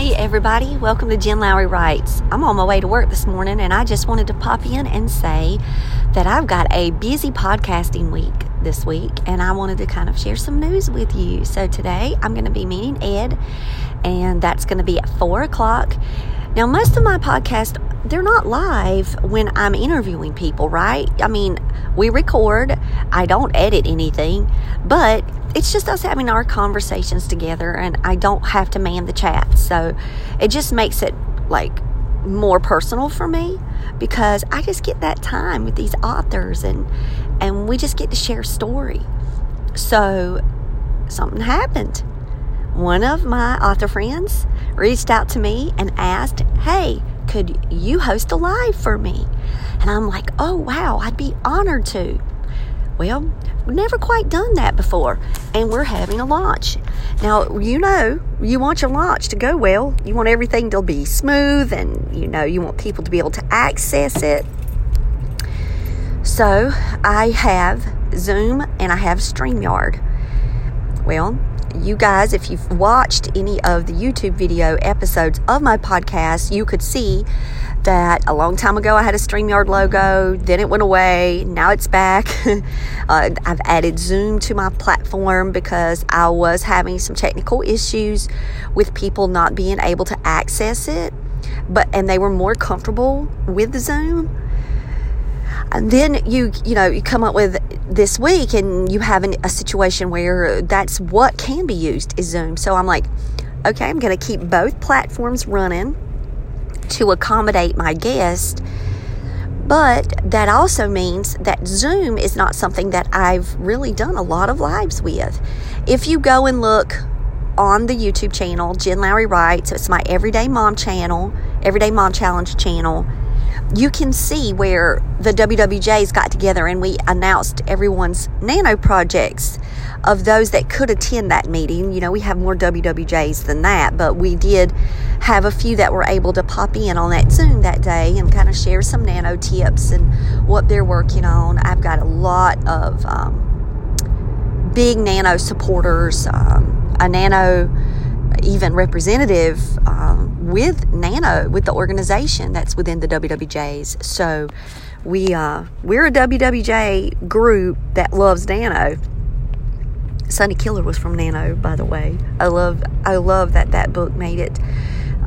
Hey everybody, welcome to Jen Lowry Writes. I'm on my way to work this morning and I just wanted to pop in and say that I've got a busy podcasting week this week and I wanted to kind of share some news with you. So today I'm going to be meeting Ed and that's going to be at 4 o'clock. Now, most of my podcasts, they're not live when I'm interviewing people, right? I mean, we record, I don't edit anything, but it's just us having our conversations together and I don't have to man the chat. So it just makes it like more personal for me because I just get that time with these authors and and we just get to share story. So something happened one of my author friends reached out to me and asked, Hey, could you host a live for me? And I'm like, Oh, wow, I'd be honored to. Well, we've never quite done that before, and we're having a launch. Now, you know, you want your launch to go well. You want everything to be smooth, and you know, you want people to be able to access it. So, I have Zoom and I have StreamYard. Well, you guys, if you've watched any of the YouTube video episodes of my podcast, you could see that a long time ago I had a StreamYard logo, then it went away, now it's back. uh, I've added Zoom to my platform because I was having some technical issues with people not being able to access it, but and they were more comfortable with Zoom and then you you know you come up with this week and you have an, a situation where that's what can be used is zoom. So i'm like okay i'm going to keep both platforms running to accommodate my guest. But that also means that zoom is not something that i've really done a lot of lives with. If you go and look on the youtube channel jen lowry writes it's my everyday mom channel everyday mom challenge channel you can see where the WWJs got together and we announced everyone's nano projects of those that could attend that meeting. You know, we have more WWJs than that, but we did have a few that were able to pop in on that Zoom that day and kind of share some nano tips and what they're working on. I've got a lot of um, big nano supporters, um, a nano even representative um, with Nano, with the organization that's within the WWJs. So we uh, we're a WWJ group that loves Nano. Sunny Killer was from Nano, by the way. I love I love that that book made it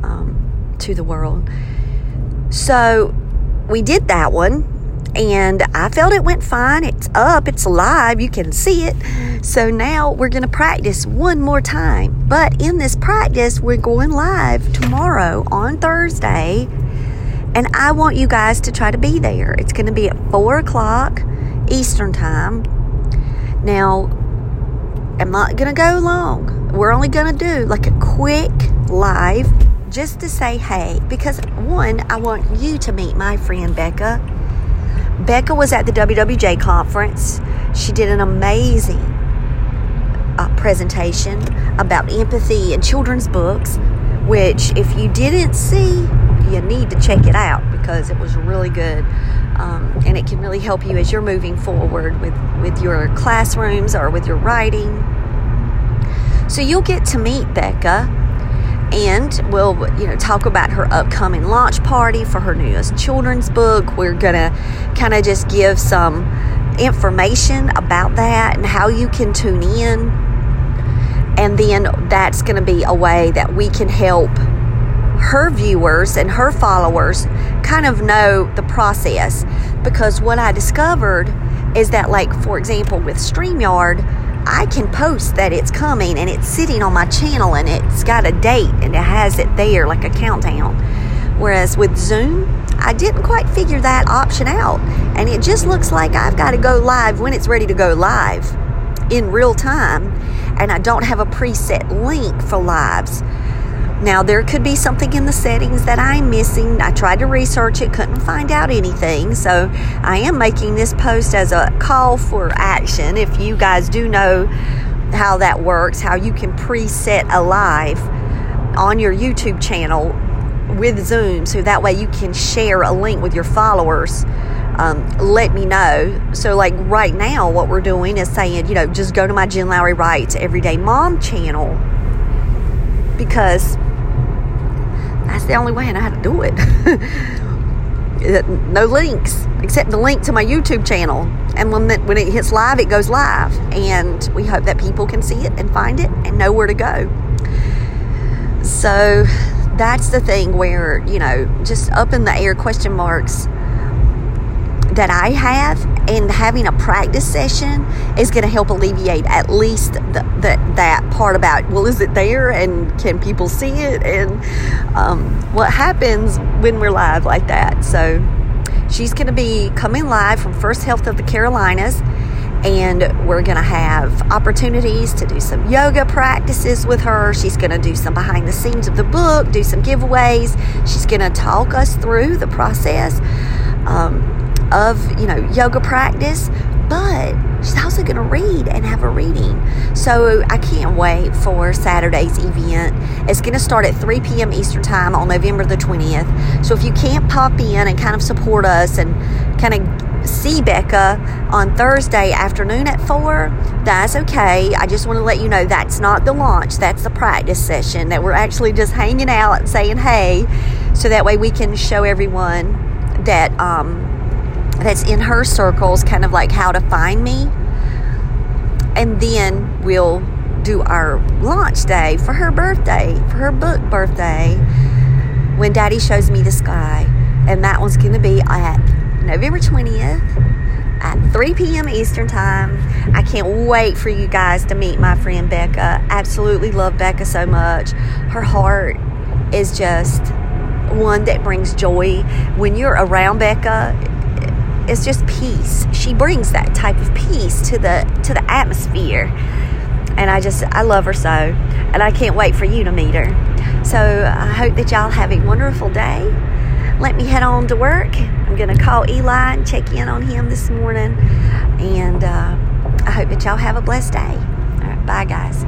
um, to the world. So we did that one and I felt it went fine. It's up, it's live, you can see it. So now we're going to practice one more time. But in this practice, we're going live tomorrow on Thursday, and I want you guys to try to be there. It's going to be at 4 o'clock Eastern Time. Now, I'm not going to go long. We're only going to do like a quick live just to say hey because one, I want you to meet my friend Becca Becca was at the WWJ conference. She did an amazing uh, presentation about empathy in children's books, which, if you didn't see, you need to check it out because it was really good. Um, and it can really help you as you're moving forward with, with your classrooms or with your writing. So you'll get to meet Becca and we'll you know talk about her upcoming launch party for her newest children's book. We're gonna kind of just give some information about that and how you can tune in. And then that's going to be a way that we can help her viewers and her followers kind of know the process. Because what i discovered is that like for example with streamyard I can post that it's coming and it's sitting on my channel and it's got a date and it has it there like a countdown. Whereas with Zoom, I didn't quite figure that option out. And it just looks like I've got to go live when it's ready to go live in real time. And I don't have a preset link for lives. Now, there could be something in the settings that I'm missing. I tried to research it, couldn't find out anything. So, I am making this post as a call for action. If you guys do know how that works, how you can preset a live on your YouTube channel with Zoom so that way you can share a link with your followers. Um, let me know. So, like right now, what we're doing is saying, you know, just go to my Jen Lowry Writes Everyday Mom channel because That's the only way I know how to do it. no links except the link to my YouTube channel. And when when it hits live, it goes live, and we hope that people can see it and find it and know where to go. So that's the thing where you know just up in the air question marks that I have, and having a practice session is going to help alleviate at least the, the, that part about well, is it there and can people see it, and um, what happens when we're live like that. So she's going to be coming live from First Health of the Carolinas. And we're going to have opportunities to do some yoga practices with her. She's going to do some behind the scenes of the book, do some giveaways. She's going to talk us through the process. Um, of you know yoga practice but she's also going to read and have a reading. So i can't wait for saturday's event. It's going to start at 3 p.m eastern time on november the 20th so if you can't pop in and kind of support us and kind of see becca on thursday afternoon at 4 that's okay. I just want to let you know that's not the launch. That's the practice session that we're actually just hanging out and saying hey so that way we can show everyone that um, that's in her circles, kind of like how to find me. And then we'll do our launch day for her birthday, for her book birthday, when Daddy shows me the sky. And that one's going to be at November 20th at 3 p.m. Eastern Time. I can't wait for you guys to meet my friend Becca. Absolutely love Becca so much. Her heart is just one that brings joy. When you're around Becca, is just peace. She brings that type of peace to the to the atmosphere. And I just I love her so. And I can't wait for you to meet her. So I hope that y'all have a wonderful day. Let me head on to work. I'm to call Eli and check in on him this morning. And uh, I hope that y'all have a blessed day. All right, bye, guys.